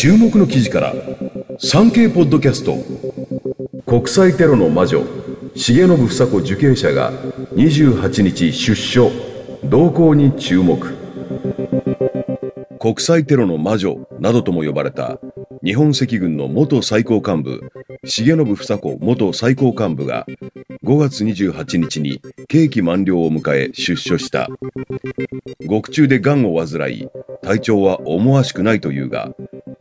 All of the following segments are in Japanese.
注目の記事から産経ポッドキャスト国際テロの魔女重信房子受刑者が28日出所動向に注目。国際テロの魔女などとも呼ばれた日本赤軍の元最高幹部重信房子元最高幹部が5月28日に刑期満了を迎え出所した。獄中で癌を患い体調は思わしくないというが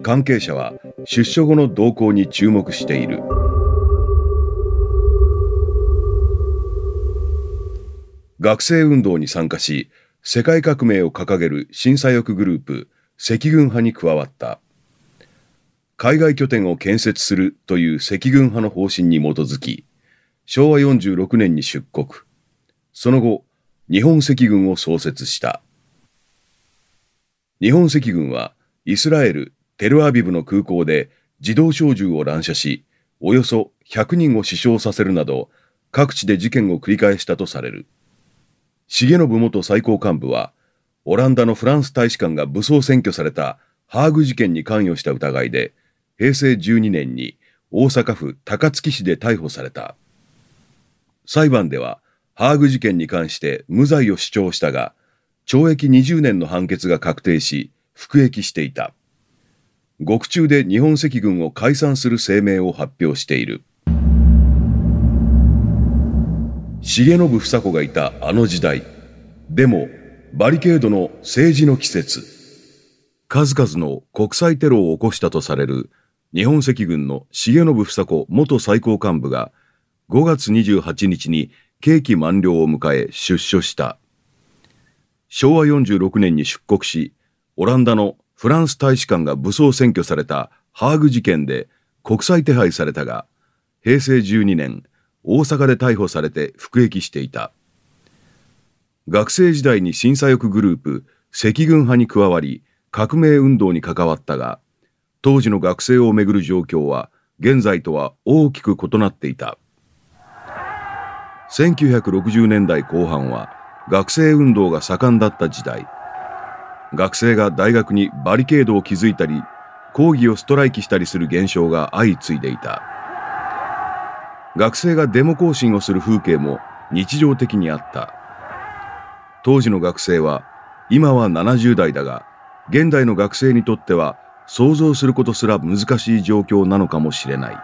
関係者は出所後の動向に注目している。学生運動に参加し世界革命を掲げる新左翼グループ赤軍派に加わった。海外拠点を建設するという赤軍派の方針に基づき昭和46年に出国。その後日本赤軍を創設した。日本赤軍はイスラエルテルアビブの空港で自動小銃を乱射し、およそ100人を死傷させるなど、各地で事件を繰り返したとされる。重信元最高幹部は、オランダのフランス大使館が武装占拠されたハーグ事件に関与した疑いで、平成12年に大阪府高槻市で逮捕された。裁判では、ハーグ事件に関して無罪を主張したが、懲役20年の判決が確定し、服役していた。獄中で日本赤軍を解散する声明を発表している。重信房子がいたあの時代。でもバリケードの政治の季節。数々の国際テロを起こしたとされる日本赤軍の重信房子元最高幹部が5月28日に刑期満了を迎え出所した。昭和46年に出国しオランダのフランス大使館が武装占拠されたハーグ事件で国際手配されたが、平成12年、大阪で逮捕されて服役していた。学生時代に審査翼グループ、赤軍派に加わり、革命運動に関わったが、当時の学生をめぐる状況は、現在とは大きく異なっていた。1960年代後半は、学生運動が盛んだった時代。学生が大学にバリケードを築いたり講義をストライキしたりする現象が相次いでいた。学生がデモ行進をする風景も日常的にあった。当時の学生は今は70代だが現代の学生にとっては想像することすら難しい状況なのかもしれない。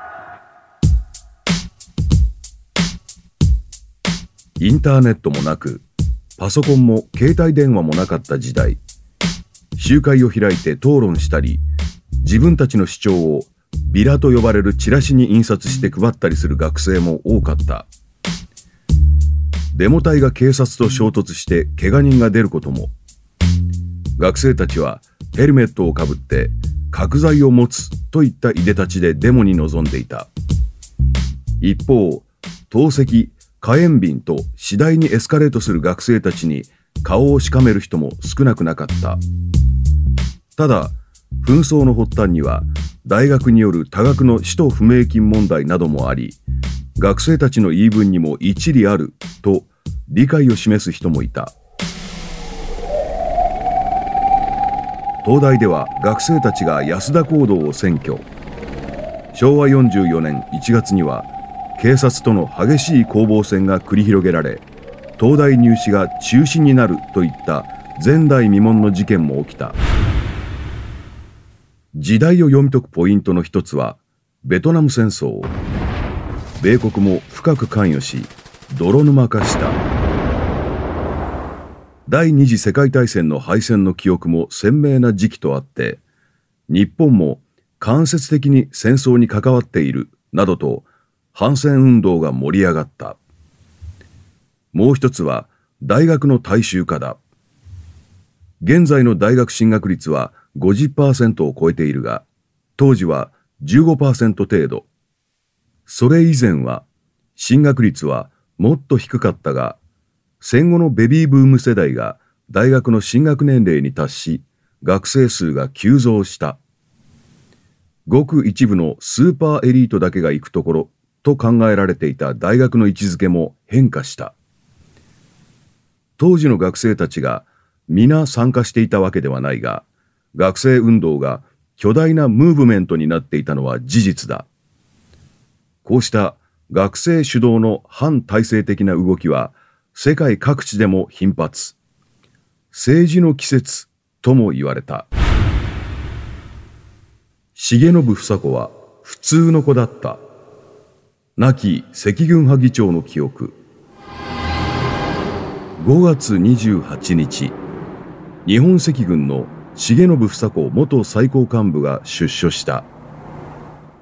インターネットもなくパソコンも携帯電話もなかった時代。集会を開いて討論したり、自分たちの主張をビラと呼ばれるチラシに印刷して配ったりする学生も多かった。デモ隊が警察と衝突して怪我人が出ることも。学生たちはヘルメットをかぶって角材を持つといったいでたちでデモに臨んでいた。一方、透析、火炎瓶と次第にエスカレートする学生たちに顔をしかめる人も少なくなかった。ただ、紛争の発端には大学による多額の使途不明金問題などもあり、学生たちの言い分にも一理あると理解を示す人もいた。東大では学生たちが安田講堂を占拠。昭和44年1月には警察との激しい攻防戦が繰り広げられ、東大入試が中止になるといった前代未聞の事件も起きた。時代を読み解くポイントの一つは、ベトナム戦争。米国も深く関与し、泥沼化した。第二次世界大戦の敗戦の記憶も鮮明な時期とあって、日本も間接的に戦争に関わっている、などと反戦運動が盛り上がった。もう一つは大学の大衆化だ。現在の大学進学率は50%を超えているが、当時は15%程度。それ以前は、進学率はもっと低かったが、戦後のベビーブーム世代が大学の進学年齢に達し、学生数が急増した。ごく一部のスーパーエリートだけが行くところと考えられていた大学の位置づけも変化した。当時の学生たちが皆参加していたわけではないが、学生運動が巨大なムーブメントになっていたのは事実だ。こうした学生主導の反体制的な動きは世界各地でも頻発。政治の季節とも言われた。重信房子は普通の子だった。亡き赤軍派議長の記憶。5月28日、日本赤軍の重信房子元最高幹部が出所した。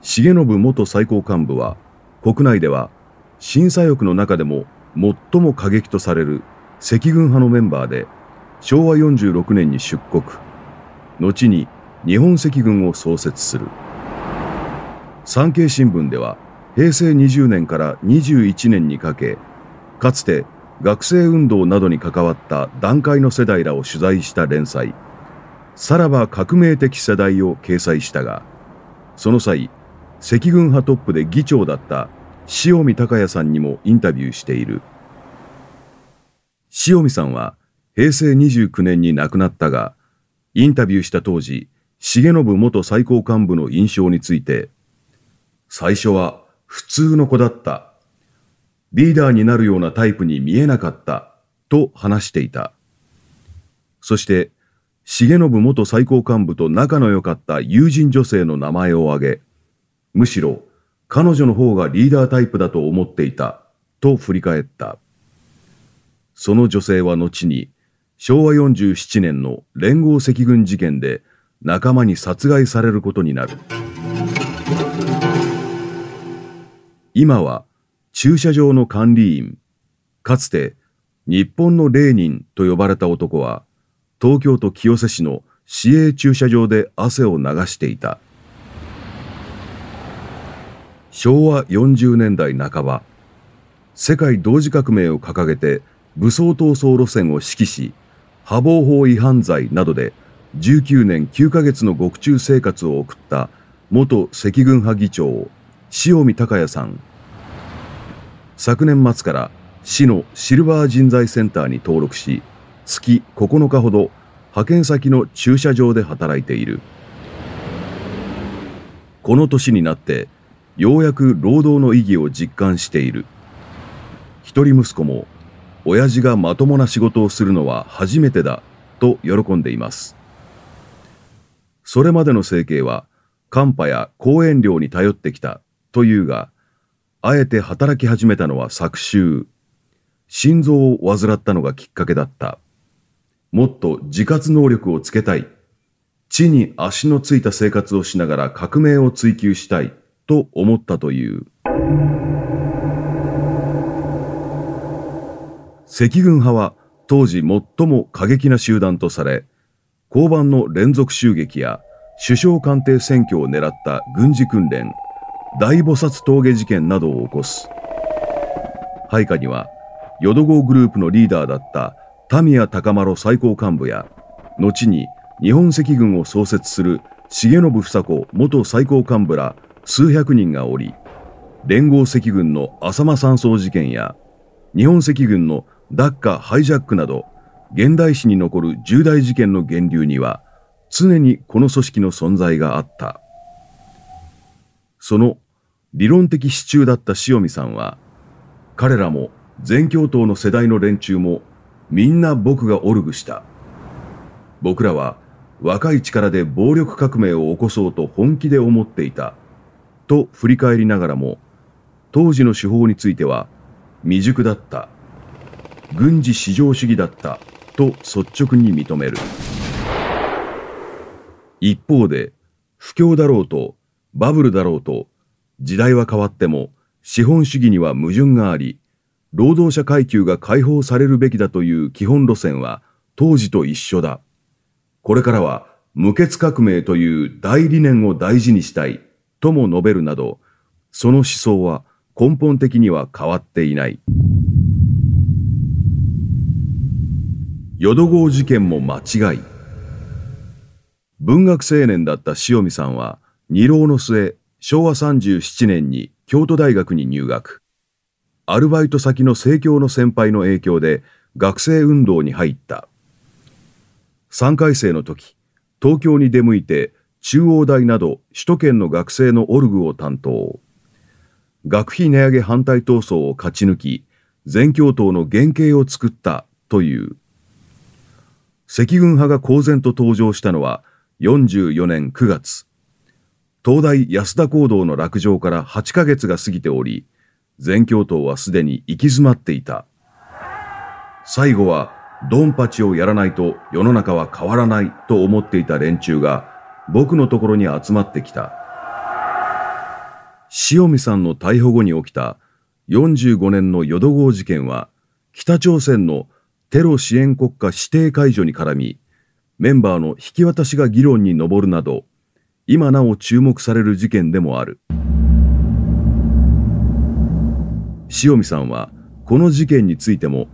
重信元最高幹部は、国内では審査欲の中でも最も過激とされる赤軍派のメンバーで、昭和46年に出国。後に日本赤軍を創設する。産経新聞では、平成20年から21年にかけ、かつて学生運動などに関わった団塊の世代らを取材した連載、さらば革命的世代を掲載したが、その際、赤軍派トップで議長だった塩見隆也さんにもインタビューしている。塩見さんは平成29年に亡くなったが、インタビューした当時、重信元最高幹部の印象について、最初は普通の子だった。リーダーになるようなタイプに見えなかった。と話していた。そして、重信元最高幹部と仲の良かった友人女性の名前を挙げ、むしろ彼女の方がリーダータイプだと思っていた、と振り返った。その女性は後に、昭和47年の連合赤軍事件で仲間に殺害されることになる。今は駐車場の管理員、かつて日本のレーニンと呼ばれた男は、東京都清瀬市の市営駐車場で汗を流していた。昭和40年代半ば、世界同時革命を掲げて武装闘争路線を指揮し、破防法違反罪などで19年9ヶ月の獄中生活を送った元赤軍派議長、塩見隆也さん。昨年末から市のシルバー人材センターに登録し、月9日ほど派遣先の駐車場で働いている。この年になってようやく労働の意義を実感している。一人息子も親父がまともな仕事をするのは初めてだと喜んでいます。それまでの生計は、カンパや講演料に頼ってきたというが、あえて働き始めたのは昨秋。心臓を患ったのがきっかけだった。もっと自活能力をつけたい。地に足のついた生活をしながら革命を追求したいと思ったという。赤軍派は当時最も過激な集団とされ、交番の連続襲撃や首相官邸選挙を狙った軍事訓練、大菩薩峠事件などを起こす。配下には、淀号グループのリーダーだった田宮高丸最高幹部や、後に日本赤軍を創設する重信房子元最高幹部ら数百人がおり、連合赤軍の浅間山荘事件や、日本赤軍のダッカハイジャックなど、現代史に残る重大事件の源流には、常にこの組織の存在があった。その理論的支柱だった塩見さんは、彼らも全教頭の世代の連中もみんな僕がオルグした。僕らは若い力で暴力革命を起こそうと本気で思っていた。と振り返りながらも、当時の手法については未熟だった。軍事至上主義だったと率直に認める。一方で、不況だろうと、バブルだろうと、時代は変わっても資本主義には矛盾があり、労働者階級が解放されるべきだという基本路線は当時と一緒だ。これからは無血革命という大理念を大事にしたいとも述べるなど、その思想は根本的には変わっていない。淀号事件も間違い。文学青年だった塩見さんは、二浪の末、昭和37年に京都大学に入学。アルバイト先の政教の先輩の影響で学生運動に入った。3回生の時、東京に出向いて中央大など首都圏の学生のオルグを担当。学費値上げ反対闘争を勝ち抜き、全教頭の原型を作ったという。赤軍派が公然と登場したのは44年9月。東大安田講堂の落城から8ヶ月が過ぎており、全教頭はすでに行き詰まっていた。最後はドンパチをやらないと世の中は変わらないと思っていた連中が僕のところに集まってきた。塩見さんの逮捕後に起きた45年の淀号事件は北朝鮮のテロ支援国家指定解除に絡みメンバーの引き渡しが議論に上るなど今なお注目される事件でもある。塩見さんはこの事件についても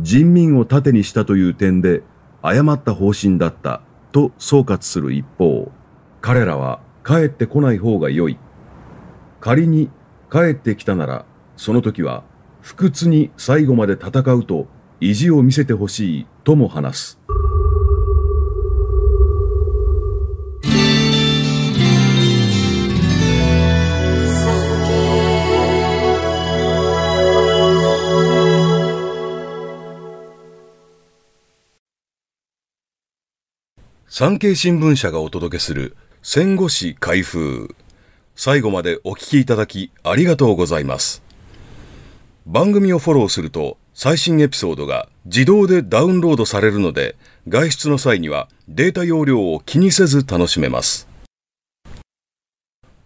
人民を盾にしたという点で誤った方針だったと総括する一方、彼らは帰ってこない方が良い。仮に帰ってきたなら、その時は不屈に最後まで戦うと意地を見せてほしいとも話す。産経新聞社がお届けする戦後史開封。最後までお聞きいただきありがとうございます。番組をフォローすると最新エピソードが自動でダウンロードされるので外出の際にはデータ容量を気にせず楽しめます。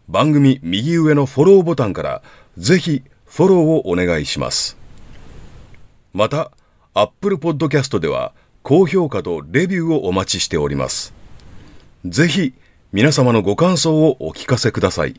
番組右上のフォローボタンからぜひフォローをお願いします。また、Apple Podcast では高評価とレビューをお待ちしております。ぜひ皆様のご感想をお聞かせください。